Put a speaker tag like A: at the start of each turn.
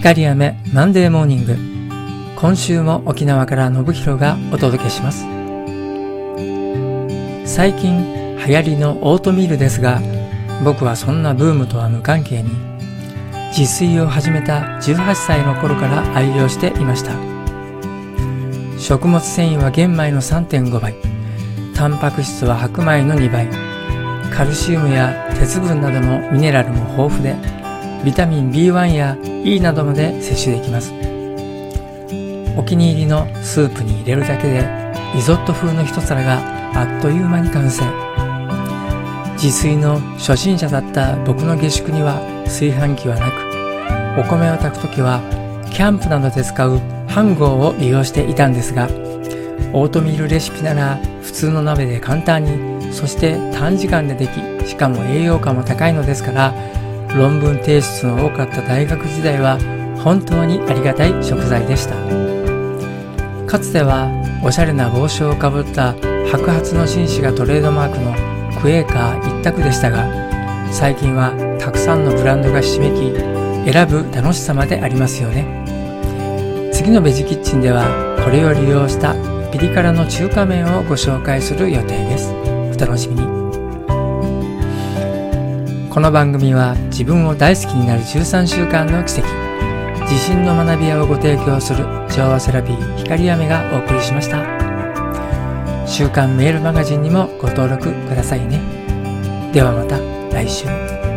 A: 光雨マンデーモーニング今週も沖縄から信弘がお届けします。最近流行りのオートミールですが僕はそんなブームとは無関係に自炊を始めた18歳の頃から愛用していました。食物繊維は玄米の3.5倍タンパク質は白米の2倍カルシウムや鉄分などのミネラルも豊富でビタミン B1 や E などまで摂取できます。お気に入りのスープに入れるだけでリゾット風の一皿があっという間に完成。自炊の初心者だった僕の下宿には炊飯器はなくお米を炊く時はキャンプなどで使う飯盒を利用していたんですがオートミールレシピなら普通の鍋で簡単にそして短時間でできしかも栄養価も高いのですから論文提出の多かった大学時代は本当にありがたい食材でした。かつてはおしゃれな帽子をかぶった白髪の紳士がトレードマークのクエーカー一択でしたが最近はたくさんのブランドがひしめき選ぶ楽しさまでありますよね。次のベジキッチンではこれを利用したピリ辛の中華麺をご紹介する予定です。お楽しみに。この番組は自分を大好きになる13週間の奇跡。自信の学び屋をご提供する調和セラピー光雨がお送りしました。週刊メールマガジンにもご登録くださいね。ではまた来週。